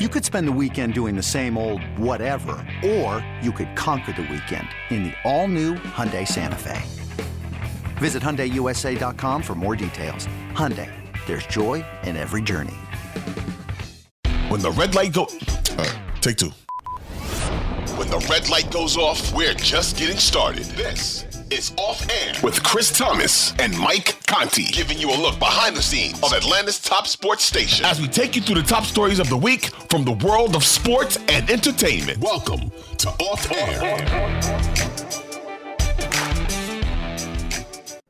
You could spend the weekend doing the same old whatever, or you could conquer the weekend in the all-new Hyundai Santa Fe. Visit HyundaiUSA.com for more details. Hyundai, there's joy in every journey. When the red light go... Uh, take two. When the red light goes off, we're just getting started. This is Off Air with Chris Thomas and Mike Conti, giving you a look behind the scenes of Atlanta's top sports station as we take you through the top stories of the week from the world of sports and entertainment. Welcome to Off Air.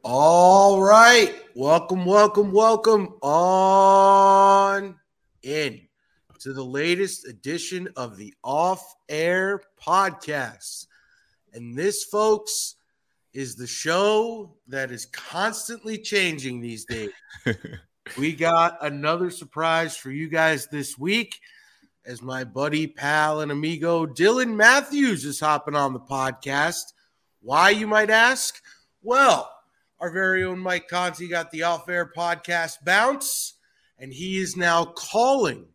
All right. Welcome, welcome, welcome on in to the latest edition of the Off Air Podcast. And this, folks, is the show that is constantly changing these days. we got another surprise for you guys this week as my buddy, pal, and amigo Dylan Matthews is hopping on the podcast. Why, you might ask? Well, our very own Mike Conti got the off air podcast bounce, and he is now calling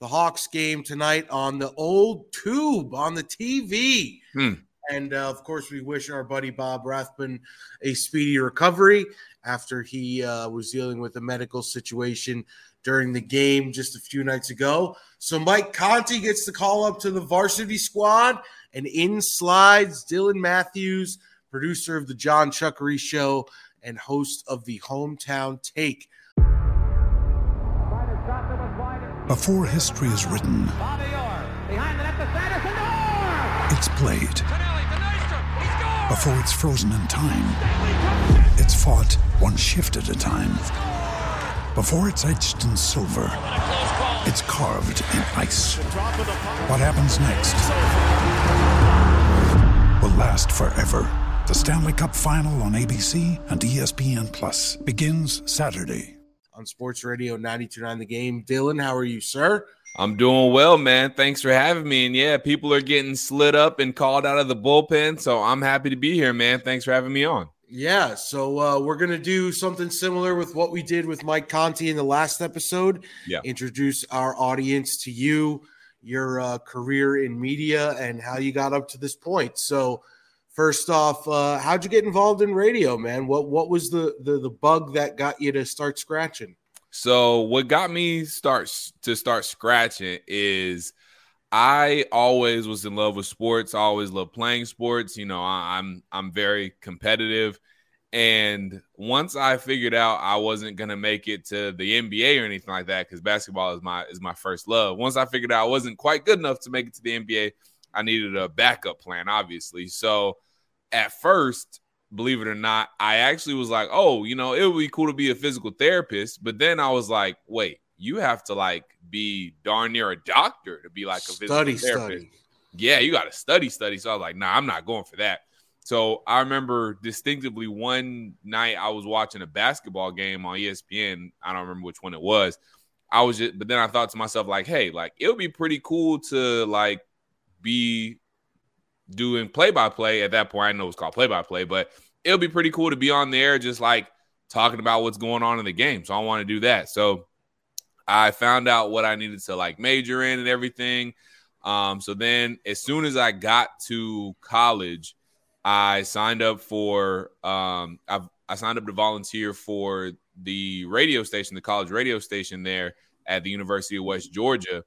the Hawks game tonight on the old tube on the TV. Hmm. And uh, of course, we wish our buddy Bob Rathbun a speedy recovery after he uh, was dealing with a medical situation during the game just a few nights ago. So Mike Conti gets the call up to the varsity squad, and in slides Dylan Matthews, producer of the John Chuckery Show and host of the Hometown Take. Before history is written, it's played before it's frozen in time. It's fought one shift at a time. Before it's etched in silver, it's carved in ice. What happens next will last forever. The Stanley Cup Final on ABC and ESPN Plus begins Saturday. On Sports Radio 929 The Game. Dylan, how are you, sir? I'm doing well, man. Thanks for having me. And yeah, people are getting slid up and called out of the bullpen. So I'm happy to be here, man. Thanks for having me on. Yeah, so uh, we're gonna do something similar with what we did with Mike Conti in the last episode. Yeah, introduce our audience to you, your uh, career in media, and how you got up to this point. So, first off, uh, how'd you get involved in radio, man? What what was the the, the bug that got you to start scratching? So what got me starts to start scratching is I always was in love with sports. I always loved playing sports. You know, I, I'm I'm very competitive. And once I figured out I wasn't gonna make it to the NBA or anything like that, because basketball is my is my first love. Once I figured out I wasn't quite good enough to make it to the NBA, I needed a backup plan, obviously. So at first, believe it or not, I actually was like, oh, you know, it would be cool to be a physical therapist. But then I was like, wait, you have to like be darn near a doctor to be like a physical study, therapist. Study. Yeah, you got to study, study. So I was like, nah, I'm not going for that. So I remember distinctively one night I was watching a basketball game on ESPN. I don't remember which one it was. I was just, but then I thought to myself, like, hey, like it would be pretty cool to like be doing play by play. At that point, I know it's called play by play, but it'll be pretty cool to be on there just like talking about what's going on in the game. So I want to do that. So I found out what I needed to like major in and everything. Um, so then as soon as I got to college, I signed up for um, I've, I signed up to volunteer for the radio station, the college radio station there at the University of West Georgia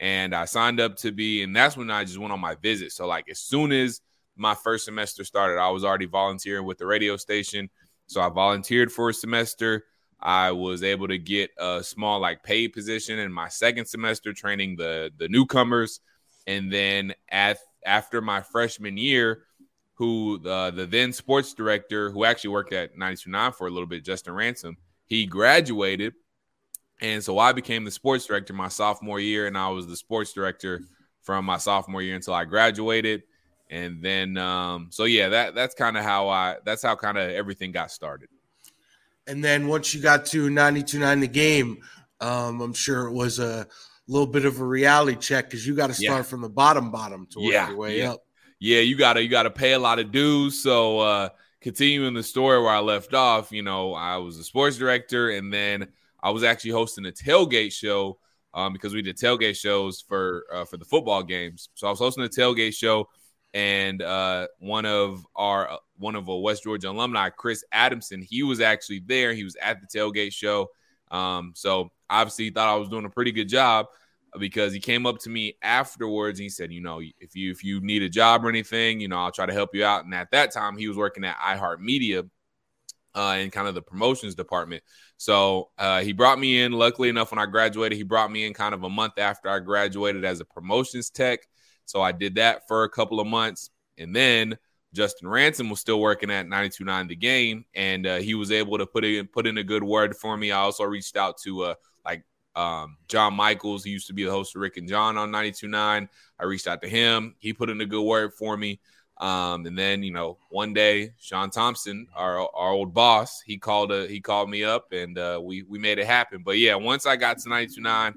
and I signed up to be, and that's when I just went on my visit. So like as soon as my first semester started, I was already volunteering with the radio station. So I volunteered for a semester. I was able to get a small like paid position in my second semester training the the newcomers, and then at after my freshman year, who the the then sports director who actually worked at 929 for a little bit, Justin Ransom, he graduated And so I became the sports director my sophomore year, and I was the sports director from my sophomore year until I graduated. And then, um, so yeah, that that's kind of how I that's how kind of everything got started. And then once you got to 92.9 the game, um, I'm sure it was a little bit of a reality check because you got to start yeah. from the bottom bottom to work yeah, your way yeah. up. Yeah, you gotta you gotta pay a lot of dues. So uh continuing the story where I left off, you know, I was a sports director and then I was actually hosting a tailgate show um, because we did tailgate shows for uh, for the football games. So I was hosting a tailgate show, and uh, one of our uh, one of a West Georgia alumni, Chris Adamson, he was actually there. He was at the tailgate show. Um, so obviously, he thought I was doing a pretty good job because he came up to me afterwards and he said, you know, if you if you need a job or anything, you know, I'll try to help you out. And at that time, he was working at iHeartMedia uh, in kind of the promotions department. So uh, he brought me in. Luckily enough, when I graduated, he brought me in kind of a month after I graduated as a promotions tech. So I did that for a couple of months, and then Justin Ransom was still working at 92.9 The Game, and uh, he was able to put in put in a good word for me. I also reached out to uh, like um, John Michaels. He used to be the host of Rick and John on 92.9. I reached out to him. He put in a good word for me. Um, and then you know, one day, Sean Thompson, our our old boss, he called a, uh, he called me up, and uh, we we made it happen. But yeah, once I got to 92.9,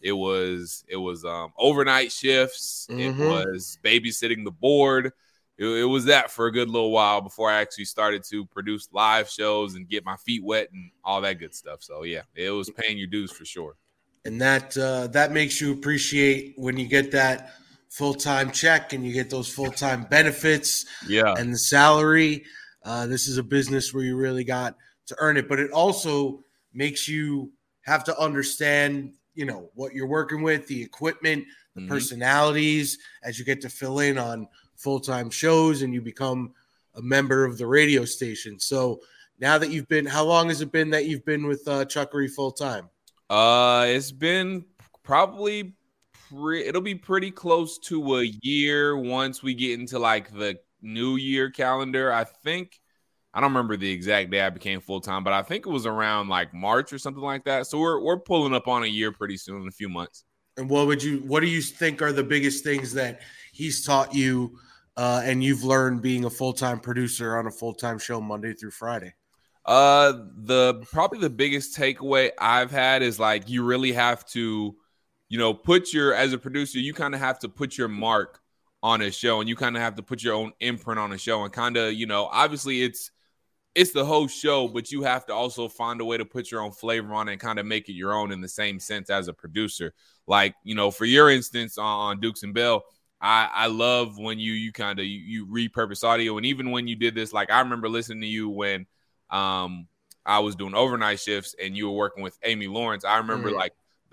it was it was um, overnight shifts. Mm-hmm. It was babysitting the board. It, it, was that for a good little while before I actually started to produce live shows and get my feet wet and all that good stuff. So yeah, it was paying your dues for sure. And that uh, that makes you appreciate when you get that full time check and you get those full time benefits. Yeah, and the salary. Uh, this is a business where you really got to earn it, but it also makes you have to understand, you know, what you're working with, the equipment, the mm-hmm. personalities, as you get to fill in on full time shows and you become a member of the radio station. So now that you've been, how long has it been that you've been with uh, Chuckery full time? Uh, it's been probably pre- it'll be pretty close to a year once we get into like the new year calendar. I think I don't remember the exact day I became full time, but I think it was around like March or something like that. So we're we're pulling up on a year pretty soon in a few months. And what would you what do you think are the biggest things that he's taught you uh, and you've learned being a full time producer on a full time show Monday through Friday? Uh, the probably the biggest takeaway I've had is like you really have to, you know, put your as a producer, you kind of have to put your mark on a show, and you kind of have to put your own imprint on a show, and kind of, you know, obviously it's it's the whole show, but you have to also find a way to put your own flavor on it and kind of make it your own in the same sense as a producer. Like, you know, for your instance on Dukes and Bell, I, I love when you you kind of you, you, repurpose audio and even when you did this like I remember listening to you when um I was doing overnight shifts and you were working with Amy Lawrence I remember mm-hmm. like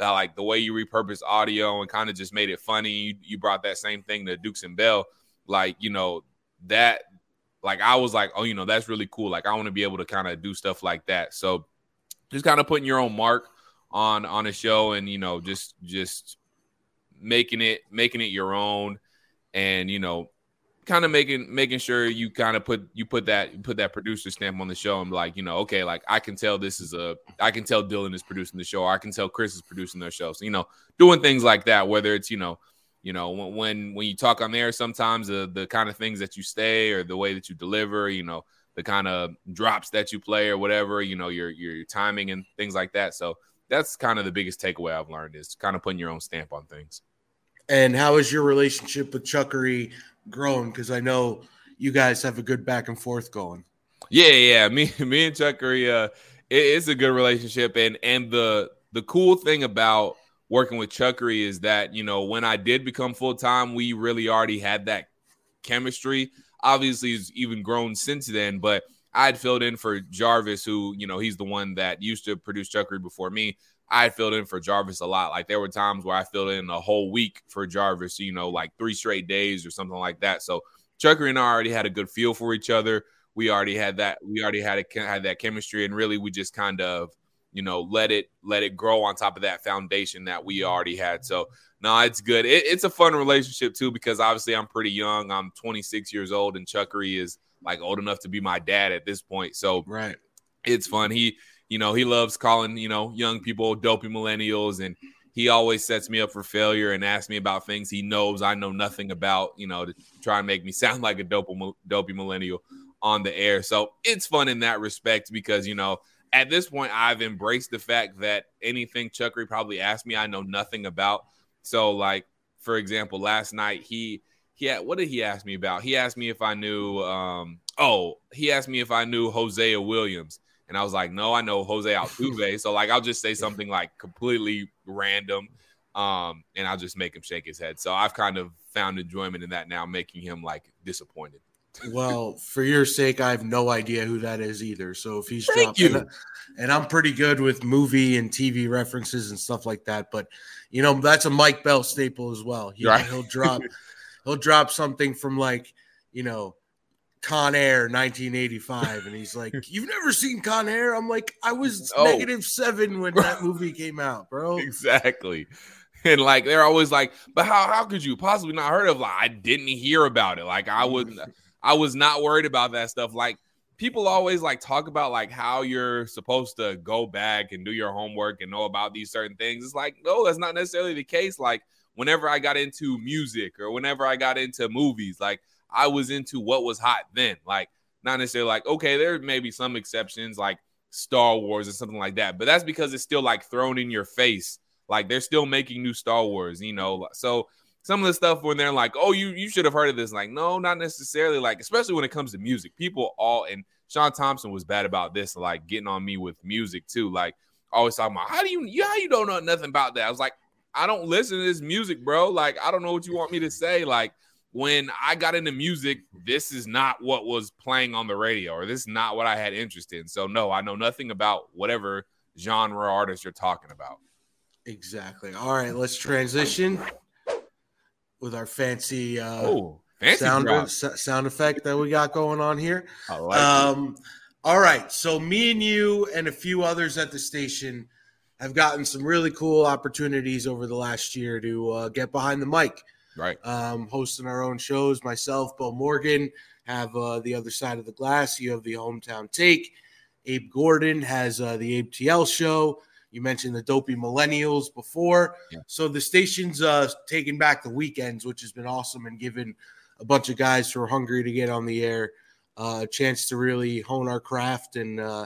like the way you repurposed audio and kind of just made it funny you, you brought that same thing to Dukes and Bell like you know that like I was like oh you know that's really cool. Like I want to be able to kind of do stuff like that. So just kind of putting your own mark on on a show and you know just just making it making it your own and you know kind of making making sure you kind of put you put that put that producer stamp on the show and like you know okay like i can tell this is a i can tell dylan is producing the show. I can tell chris is producing their show. So you know doing things like that whether it's you know you know when when, when you talk on there sometimes the the kind of things that you say or the way that you deliver you know the kind of drops that you play or whatever you know your your timing and things like that. So that's kind of the biggest takeaway i've learned is kind of putting your own stamp on things. And how is your relationship with Chuckery grown? Because I know you guys have a good back and forth going. Yeah, yeah. Me, me and Chuckery, uh, it, it's a good relationship, and and the the cool thing about working with Chuckery is that you know when I did become full time, we really already had that chemistry. Obviously, it's even grown since then, but I had filled in for Jarvis, who you know he's the one that used to produce Chuckery before me. I filled in for Jarvis a lot. Like there were times where I filled in a whole week for Jarvis, you know, like three straight days or something like that. So Chuckery and I already had a good feel for each other. We already had that. We already had a, had that chemistry, and really, we just kind of, you know, let it let it grow on top of that foundation that we already had. So no, it's good. It, it's a fun relationship too because obviously I'm pretty young. I'm 26 years old, and Chuckery is like old enough to be my dad at this point. So right, it's fun. He you know, he loves calling, you know, young people dopey millennials and he always sets me up for failure and asks me about things he knows I know nothing about, you know, to try and make me sound like a dopey, dopey millennial on the air. So it's fun in that respect because, you know, at this point, I've embraced the fact that anything Chuckery probably asked me, I know nothing about. So, like, for example, last night he he had what did he ask me about? He asked me if I knew um oh, he asked me if I knew Hosea Williams. And I was like, no, I know Jose Altuve. so like I'll just say something like completely random. Um, and I'll just make him shake his head. So I've kind of found enjoyment in that now, making him like disappointed. well, for your sake, I have no idea who that is either. So if he's Thank dropping, and, and I'm pretty good with movie and TV references and stuff like that, but you know that's a Mike Bell staple as well. He, right. He'll drop, he'll drop something from like you know Con Air 1985, and he's like, "You've never seen Con Air?" I'm like, "I was oh. negative seven when that movie came out, bro." Exactly. And like they're always like, "But how how could you possibly not heard of?" Like I didn't hear about it. Like I would, I was not worried about that stuff. Like people always like talk about like how you're supposed to go back and do your homework and know about these certain things. It's like no, that's not necessarily the case. Like whenever I got into music or whenever I got into movies, like I was into what was hot then. Like, not necessarily like, okay, there may be some exceptions like Star Wars or something like that, but that's because it's still like thrown in your face. Like they're still making new Star Wars, you know. So some of the stuff when they're like, oh, you you should have heard of this. Like, no, not necessarily. Like, especially when it comes to music, people all and Sean Thompson was bad about this, like getting on me with music too. Like, always talking about how do you, yeah, you don't know nothing about that. I was like, I don't listen to this music, bro. Like, I don't know what you want me to say. Like, when I got into music, this is not what was playing on the radio, or this is not what I had interest in. So, no, I know nothing about whatever genre artist you're talking about. Exactly. All right, let's transition with our fancy, uh, oh, fancy sound, sound effect that we got going on here. I like um, all right, so me and you and a few others at the station have gotten some really cool opportunities over the last year to uh, get behind the mic right? Um, hosting our own shows. Myself, Bo Morgan, have uh, the other side of the glass. You have the hometown take. Abe Gordon has uh, the Abe TL show. You mentioned the dopey millennials before. Yeah. So the station's uh, taking back the weekends, which has been awesome and given a bunch of guys who are hungry to get on the air uh, a chance to really hone our craft and uh,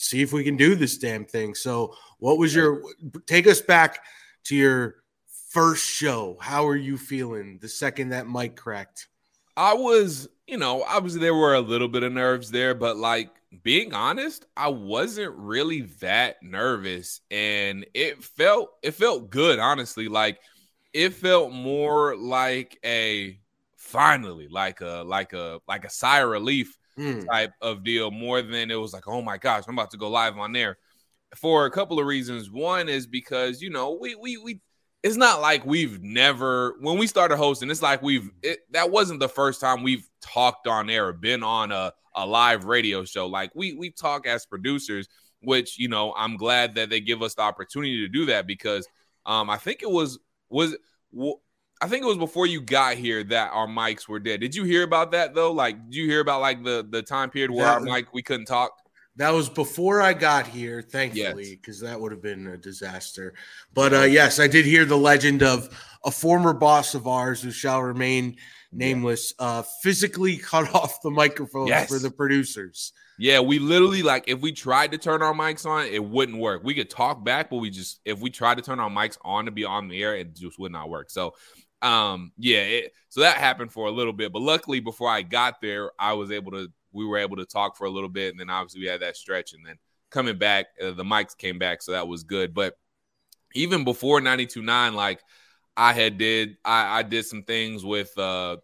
see if we can do this damn thing. So, what was your take us back to your first show? How are you feeling the second that mic cracked? I was, you know, obviously there were a little bit of nerves there, but like being honest, I wasn't really that nervous and it felt it felt good, honestly. Like it felt more like a finally, like a like a like a sigh of relief mm. type of deal more than it was like, oh my gosh, I'm about to go live on there. For a couple of reasons. One is because you know we we we it's not like we've never when we started hosting it's like we've it, that wasn't the first time we've talked on air or been on a, a live radio show like we we talk as producers which you know i'm glad that they give us the opportunity to do that because um i think it was was I think it was before you got here that our mics were dead. Did you hear about that though? Like, did you hear about like the the time period where that, our mic we couldn't talk? That was before I got here, thankfully, because yes. that would have been a disaster. But uh, yes, I did hear the legend of a former boss of ours who shall remain nameless, uh, physically cut off the microphones yes. for the producers. Yeah, we literally like if we tried to turn our mics on, it wouldn't work. We could talk back, but we just if we tried to turn our mics on to be on the air, it just would not work. So um yeah it, so that happened for a little bit but luckily before i got there i was able to we were able to talk for a little bit and then obviously we had that stretch and then coming back uh, the mics came back so that was good but even before 92.9 like i had did i i did some things with uh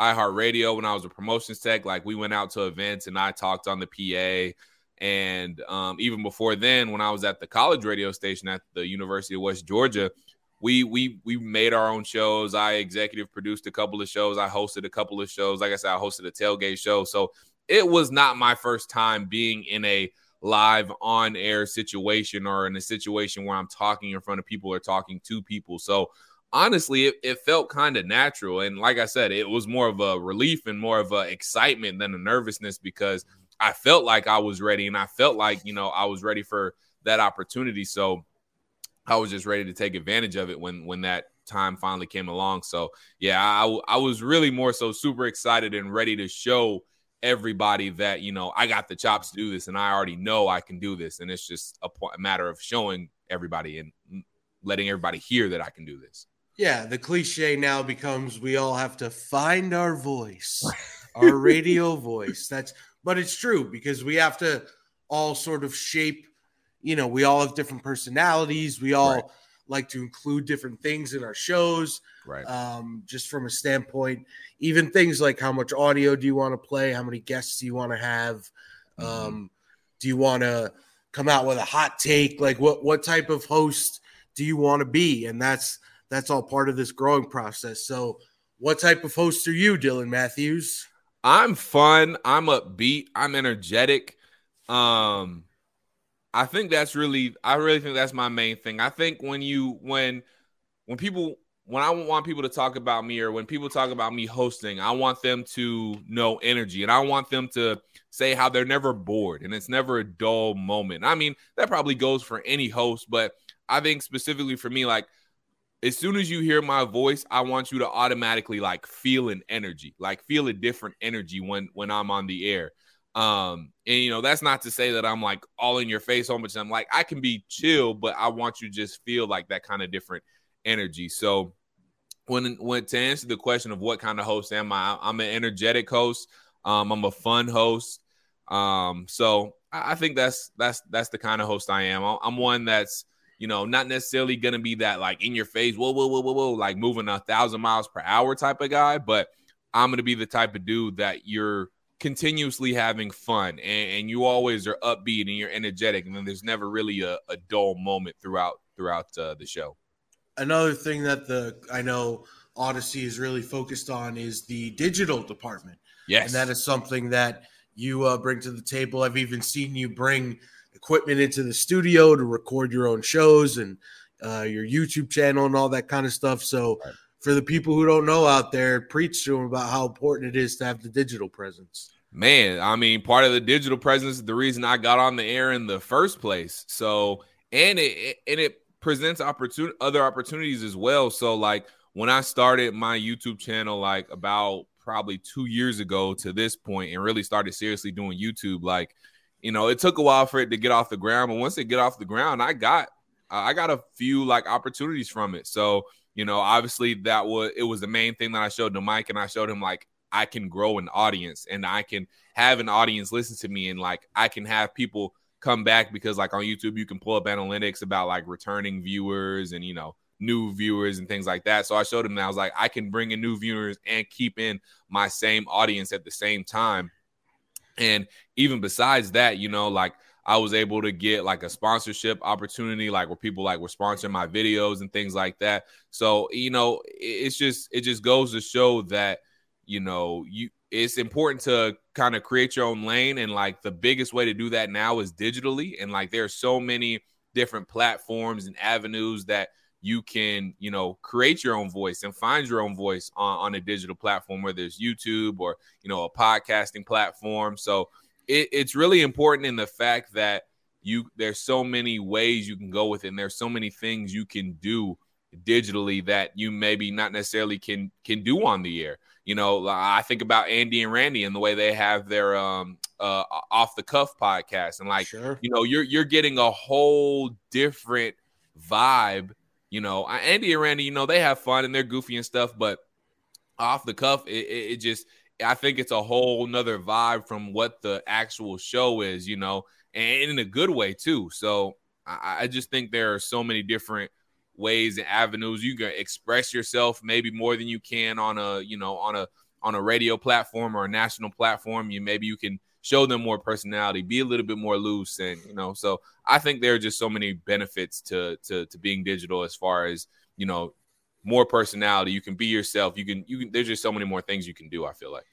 iHeartRadio when I was a promotions tech. Like we went out to events and I talked on the PA And um, even before then, when I was at the college radio station at the University of West Georgia, we we we made our own shows. I executive produced a couple of shows. I hosted a couple of shows. Like I said, I hosted a tailgate show. So it was not my first time being in a live on air situation or in a situation where I'm talking in front of people or talking to people. So honestly, it, it felt kind of natural. And like I said, it was more of a relief and more of a excitement than a nervousness because I felt like I was ready and I felt like, you know, I was ready for that opportunity. So I was just ready to take advantage of it when when that time finally came along. So yeah, I, I was really more so super excited and ready to show everybody that you know I got the chops to do this, and I already know I can do this, and it's just a, a matter of showing everybody and letting everybody hear that I can do this. Yeah, the cliche now becomes we all have to find our voice, our radio voice. That's but it's true because we have to all sort of shape, you know, we all have different personalities. We all right. like to include different things in our shows. Right. Um, just from a standpoint, even things like how much audio do you want to play? How many guests do you want to have? Mm-hmm. Um, do you want to come out with a hot take? Like what what type of host do you want to be? And that's that's all part of this growing process. So what type of host are you, Dylan Matthews? I'm fun. I'm upbeat. I'm energetic. Um, I think that's really, I really think that's my main thing. I think when you, when, when people, when I want people to talk about me or when people talk about me hosting, I want them to know energy and I want them to say how they're never bored and it's never a dull moment. I mean, that probably goes for any host, but I think specifically for me, like as soon as you hear my voice, I want you to automatically like feel an energy, like feel a different energy when when I'm on the air. Um, and you know, that's not to say that I'm like all in your face all much. I'm like, I can be chill, but I want you to just feel like that kind of different energy. So when when to answer the question of what kind of host am I, I'm an energetic host. Um, I'm a fun host. Um, so I, I think that's that's that's the kind of host I am. I'm one that's you know, not necessarily going to be that like in your face, whoa, whoa, whoa, whoa, whoa, like moving a thousand miles per hour type of guy. But I'm going to be the type of dude that you're continuously having fun and, and you always are upbeat and you're energetic. And then there's never really a, a dull moment throughout throughout uh, the show. Another thing that the I know Audacy is really focused on is the digital department. Yes. And that is something that you uh, bring to the table. I've even seen you bring – equipment into the studio to record your own shows and uh, your YouTube channel and all that kind of stuff. So, right. For the people who don't know out there, preach to them about how important it is to have the digital presence. Man, I mean, part of the digital presence is the reason I got on the air in the first place. So, and it and it presents opportunity other opportunities as well. So, like when I started my YouTube channel, like about probably two years ago to this point, and really started seriously doing YouTube, like you know, it took a while for it to get off the ground, but once it get off the ground, I got I got a few like opportunities from it. So, you know, obviously that was it was the main thing that I showed to Mike and I showed him like I can grow an audience and I can have an audience listen to me and like I can have people come back because like on YouTube you can pull up analytics about like returning viewers and you know new viewers and things like that. So I showed him that I was like I can bring in new viewers and keep in my same audience at the same time and even besides that, you know, like I was able to get like a sponsorship opportunity, like where people like were sponsoring my videos and things like that. So, you know, it's just it just goes to show that, you know, you it's important to kind of create your own lane. And like the biggest way to do that now is digitally. And like there are so many different platforms and avenues that you can you know create your own voice and find your own voice on, on a digital platform whether it's youtube or you know a podcasting platform so it, it's really important in the fact that you there's so many ways you can go with it and there's so many things you can do digitally that you maybe not necessarily can can do on the air you know i think about andy and randy and the way they have their um uh off the cuff podcast and like sure. you know you're you're getting a whole different vibe you know, Andy and Randy, you know, they have fun and they're goofy and stuff, but off the cuff, it, it, it just I think it's a whole nother vibe from what the actual show is, you know, and in a good way too. So I, I just think there are so many different ways and avenues you can express yourself maybe more than you can on a you know on a on a radio platform or a national platform you maybe you can show them more personality, be a little bit more loose, and you know. So I think there are just so many benefits to to to being digital as far as you know more personality. You can be yourself. You can you can. There's just so many more things you can do. I feel like.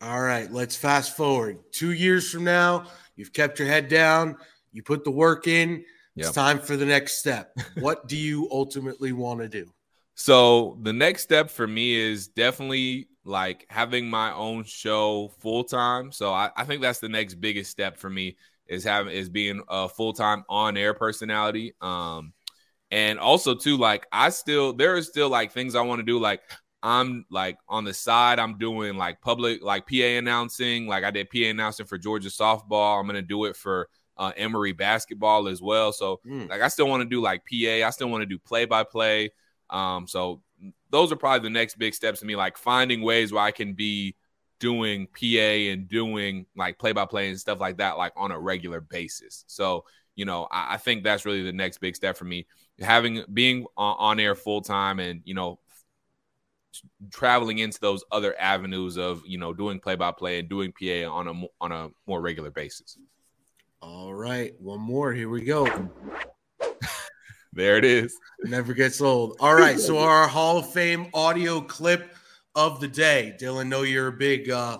All right, let's fast forward. Two years from now, you've kept your head down. You put the work in. It's time for the next step. what do you ultimately want to do? So the next step for me is definitely like having my own show full time. So I, I, think that's the next biggest step for me is having is being a full time on air personality. Um, and also too, like I still there are still like things I want to do. Like I'm like on the side, I'm doing like public like PA announcing. Like I did PA announcing for Georgia softball. I'm gonna do it for uh, Emory basketball as well. So mm. like I still want to do like PA. I still want to do play by play. Um, so those are probably the next big steps to me, like finding ways where I can be doing PA and doing like play by play and stuff like that, like on a regular basis. So, you know, I, I think that's really the next big step for me. Having being on, on air full time and, you know, traveling into those other avenues of, you know, doing play by play and doing PA on a on a more regular basis. All right, one more. Here we go. There it is. Never gets old. All right. So our Hall of Fame audio clip of the day. Dylan, know you're a big uh,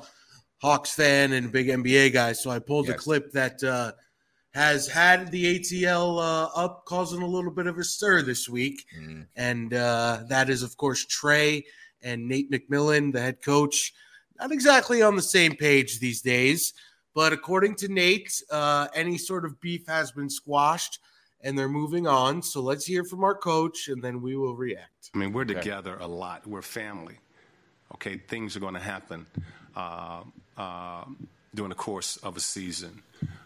Hawks fan and big NBA guy. So I pulled yes. a clip that uh, has had the ATL uh, up, causing a little bit of a stir this week. Mm. And uh, that is, of course, Trae and Nate McMillan, the head coach. Not exactly on the same page these days. But according to Nate, uh, any sort of beef has been squashed and they're moving on. So let's hear from our coach and then we will react. I mean, we're together a lot. We're family. Okay, things are going to happen uh, uh, during the course of a season.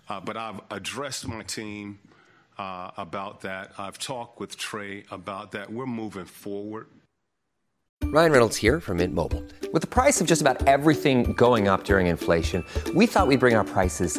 Uh, but I've addressed my team uh, about that. I've talked with Trae about that. We're moving forward. Ryan Reynolds here from Mint Mobile. With the price of just about everything going up during inflation, we thought we'd bring our prices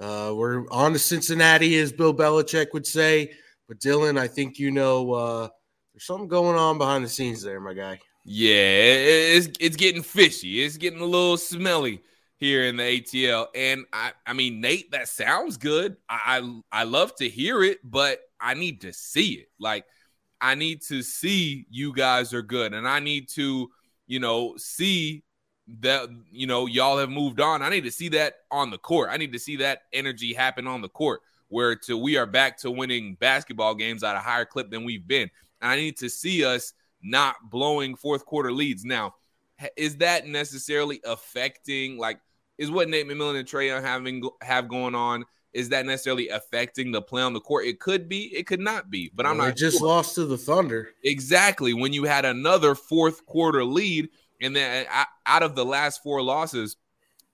Uh, we're on to Cincinnati, as Bill Belichick would say. But Dylan, I think you know uh, there's something going on behind the scenes there, my guy. Yeah, it's it's getting fishy. It's getting a little smelly here in the ATL. And I, I mean, Nate, that sounds good. I, I, I love to hear it, but I need to see it. Like, I need to see you guys are good, and I need to, you know, see that you know y'all have moved on. I need to see that on the court. I need to see that energy happen on the court where to we are back to winning basketball games at a higher clip than we've been. And I need to see us not blowing fourth quarter leads. Now, is that necessarily affecting like is what Nate McMillan and Trae having have going on? Is that necessarily affecting the play on the court? It could be, it could not be, but I'm well, not. just sure. lost to the Thunder. Exactly. When you had another fourth quarter lead, and then uh, out of the last four losses,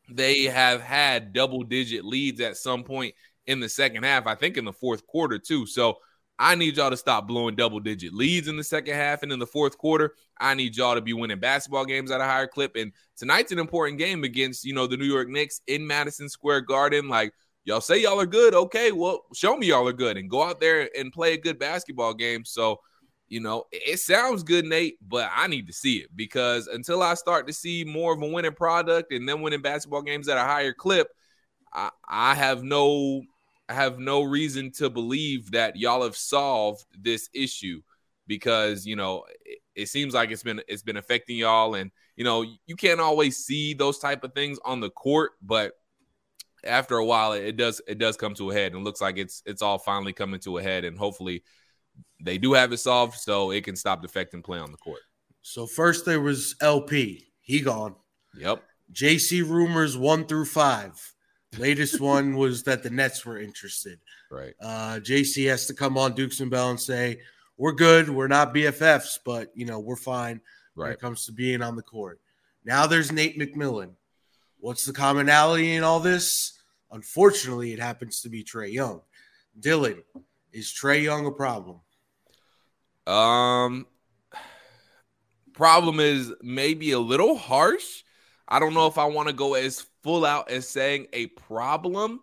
they have had double digit leads at some point in the second half. I think in the fourth quarter, too. So I need y'all to stop blowing double digit leads in the second half and in the fourth quarter. I need y'all to be winning basketball games at a higher clip. And tonight's an important game against, you know, the New York Knicks in Madison Square Garden. Like, y'all say y'all are good. Okay, well, show me y'all are good and go out there and play a good basketball game. So you know, it sounds good, Nate, but I need to see it because until I start to see more of a winning product and then winning basketball games at a higher clip, I, I have no I have no reason to believe that y'all have solved this issue because you know it, it seems like it's been it's been affecting y'all and you know you can't always see those type of things on the court but after a while it does it does come to a head and looks like it's it's all finally coming to a head and hopefully they do have it solved, so it can stop defecting play on the court. So first there was LP, he gone. Yep. JC rumors one through five. Latest one was that the Nets were interested. Right. Uh, JC has to come on Dukes and Bell and say, "We're good. We're not BFFs, but you know we're fine right. when it comes to being on the court." Now there's Nate McMillan. What's the commonality in all this? Unfortunately, it happens to be Trae Young. Dylan, is Trae Young a problem? Um, problem is maybe a little harsh. I don't know if I want to go as full out as saying a problem.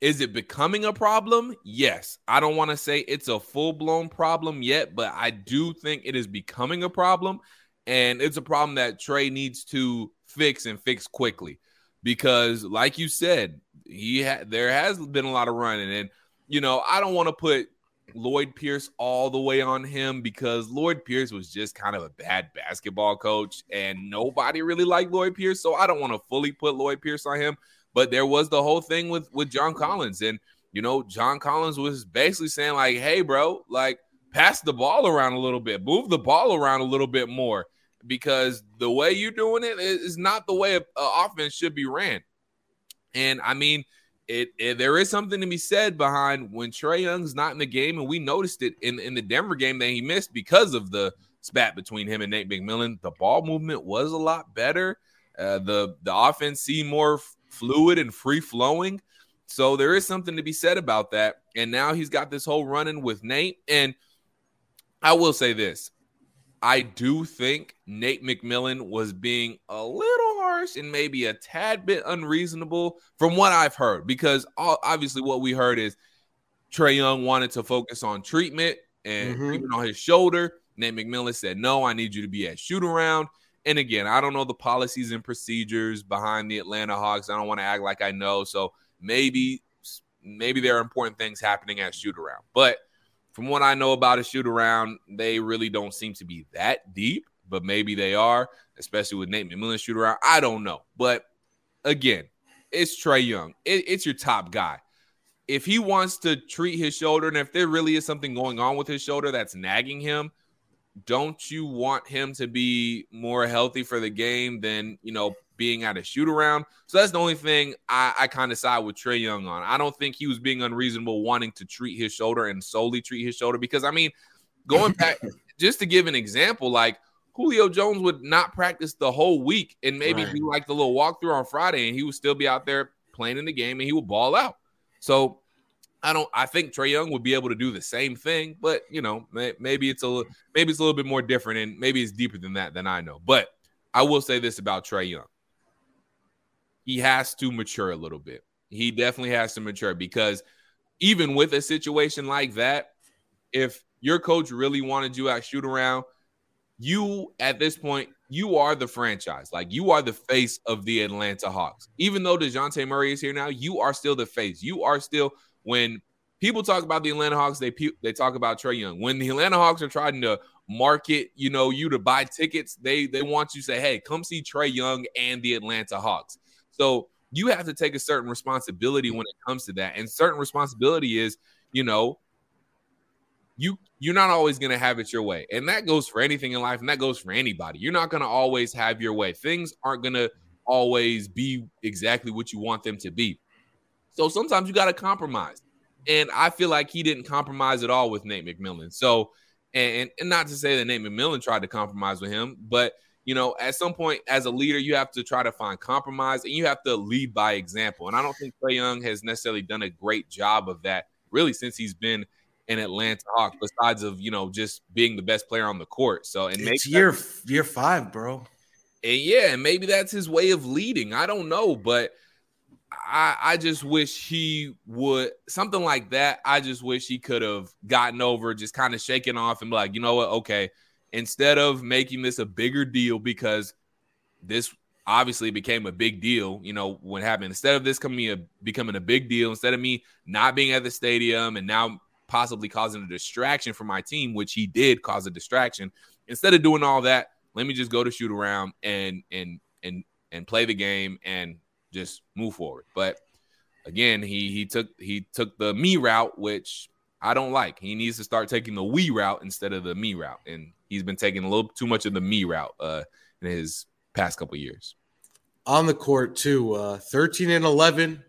Is it becoming a problem? Yes. I don't want to say it's a full blown problem yet, but I do think it is becoming a problem. And it's a problem that Trae needs to fix and fix quickly because, like you said, he had there has been a lot of running. And, you know, I don't want to put Lloyd Pierce all the way on him because Lloyd Pierce was just kind of a bad basketball coach and nobody really liked Lloyd Pierce. So I don't want to fully put Lloyd Pierce on him. But there was the whole thing with with John Collins. And, you know, John Collins was basically saying, like, hey, bro, like pass the ball around a little bit, move the ball around a little bit more because the way you're doing it is not the way an offense should be ran. And I mean, it, it, there is something to be said behind when Trae Young's not in the game, and we noticed it in, in the Denver game that he missed because of the spat between him and Nate McMillan. The ball movement was a lot better. Uh, the the offense seemed more fluid and free flowing. So there is something to be said about that. And now he's got this whole running with Nate. And I will say this: I do think Nate McMillan was being a little harsh and maybe a tad bit unreasonable from what I've heard, because obviously what we heard is Trae Young wanted to focus on treatment and mm-hmm. treatment on his shoulder. Nate McMillan said, No, I need you to be at shoot around. And again, I don't know the policies and procedures behind the Atlanta Hawks. I don't want to act like I know. So maybe, maybe there are important things happening at shoot around. But from what I know about a shoot around, they really don't seem to be that deep, but maybe they are, especially with Nate McMillan shoot around. I don't know. But again, it's Trae Young. It, it's your top guy. If he wants to treat his shoulder, and if there really is something going on with his shoulder that's nagging him, don't you want him to be more healthy for the game than, you know, being at a shoot around. So that's the only thing I, I kind of side with Trae Young on. I don't think he was being unreasonable wanting to treat his shoulder and solely treat his shoulder because I mean, going back just to give an example, like Julio Jones would not practice the whole week and maybe right. do like the little walkthrough on Friday, and he would still be out there playing in the game and he would ball out. So I don't. I think Trae Young would be able to do the same thing, but you know, maybe it's a maybe it's a little bit more different, and maybe it's deeper than that than I know. But I will say this about Trae Young: he has to mature a little bit. He definitely has to mature because even with a situation like that, if your coach really wanted you at shoot around, you at this point, you are the franchise. Like you are the face of the Atlanta Hawks. Even though Dejounte Murray is here now, you are still the face. You are still when people talk about the Atlanta Hawks, they they talk about Trae Young. When the Atlanta Hawks are trying to market, you know, you to buy tickets, they they want you to say, "Hey, come see Trae Young and the Atlanta Hawks." So you have to take a certain responsibility when it comes to that. And certain responsibility is, you know, you you're not always going to have it your way. And that goes for anything in life and that goes for anybody. You're not going to always have your way. Things aren't going to always be exactly what you want them to be. So sometimes you got to compromise. And I feel like he didn't compromise at all with Nate McMillan. So and, and not to say that Nate McMillan tried to compromise with him, but you know, at some point as a leader, you have to try to find compromise and you have to lead by example. And I don't think Trae Young has necessarily done a great job of that really since he's been an Atlanta Hawk, besides of you know just being the best player on the court. So and it's year year five, bro. And yeah, and maybe that's his way of leading. I don't know, but I, I just wish he would something like that. I just wish he could have gotten over, just kind of shaking off and be like, you know what, okay, instead of making this a bigger deal because this obviously became a big deal, you know, what happened. Instead of this coming a, becoming a big deal, instead of me not being at the stadium and now possibly causing a distraction for my team, which he did cause a distraction, instead of doing all that, let me just go to shoot around and and and and play the game and just move forward. But again, he he took he took the me route, which I don't like. He needs to start taking the we route instead of the me route. And he's been taking a little too much of the me route uh, in his past couple years. On the court too, uh, thirteen and eleven,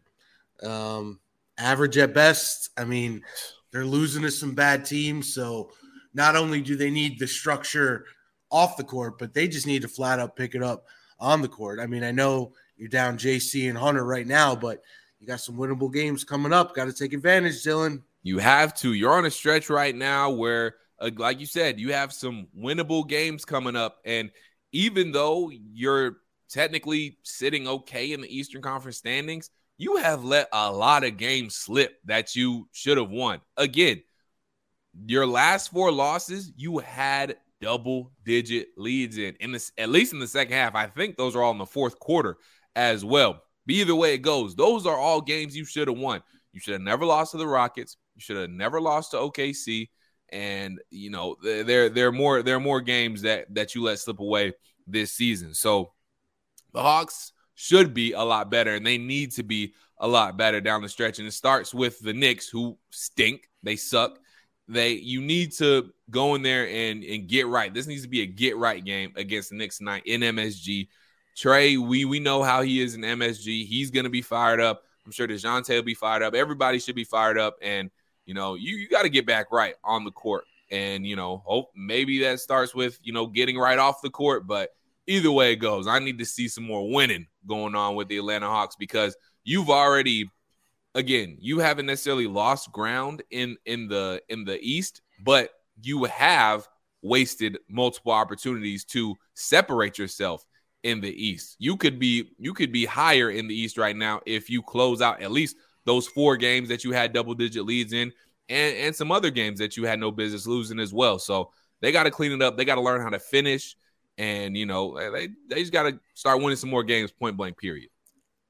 um, average at best. I mean, they're losing to some bad teams, so not only do they need the structure off the court, but they just need to flat out pick it up on the court. I mean, I know you're down JC and Hunter right now, but you got some winnable games coming up. Got to take advantage, Dylan. You have to. You're on a stretch right now where, uh, like you said, you have some winnable games coming up. And even though you're technically sitting okay in the Eastern Conference standings, you have let a lot of games slip that you should have won. Again, your last four losses, you had double digit leads in, in this, at least in the second half. I think those are all in the fourth quarter as well. But either way it goes, those are all games you should have won. You should have never lost to the Rockets. You should have never lost to OKC. And you know there there are more there are more games that that you let slip away this season. So the Hawks should be a lot better, and they need to be a lot better down the stretch. And it starts with the Knicks, who stink. They suck. They you need to go in there and and get right. This needs to be a get right game against the Knicks tonight in MSG. Trae, we we know how he is in MSG. He's gonna be fired up. I'm sure Dejounte will be fired up. Everybody should be fired up. And, you know, you, you got to get back right on the court. And, you know, hope maybe that starts with, you know, getting right off the court. But either way it goes, I need to see some more winning going on with the Atlanta Hawks because you've already again, you haven't necessarily lost ground in in the in the East, but you have wasted multiple opportunities to separate yourself in the East. You could be you could be higher in the East right now if you close out at least those four games that you had double digit leads in and and some other games that you had no business losing as well. So they got to clean it up. They got to learn how to finish and you know, they they just got to start winning some more games point blank period.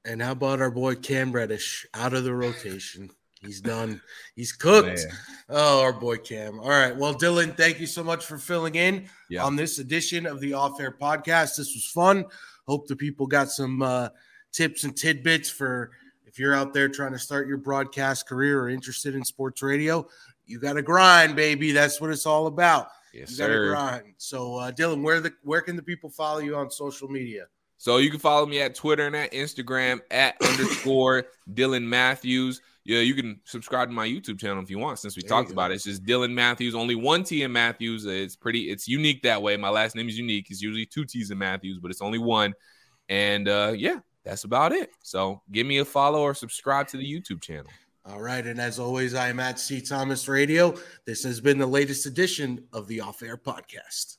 And how about our boy Cam Reddish out of the rotation? He's done. He's cooked. Man. Oh, our boy Cam. All right. Well, Dylan, thank you so much for filling in yeah. on this edition of the Off Air Podcast. This was fun. Hope the people got some uh, tips and tidbits for if you're out there trying to start your broadcast career or interested in sports radio. You got to grind, baby. That's what it's all about. Yes, you got to grind. So, uh, Dylan, where the where can the people follow you on social media? So you can follow me at Twitter and at Instagram at underscore Dylan Mathews yeah, you can subscribe to my YouTube channel if you want. Since we there talked about it, it's just Dylan Mathews. Only one T in Matthews. It's pretty. It's unique that way. My last name is unique. It's usually two T's in Matthews, but it's only one. And uh, yeah, that's about it. So give me a follow or subscribe to the YouTube channel. All right, and as always, I am at C Thomas Radio. This has been the latest edition of the Off Air Podcast.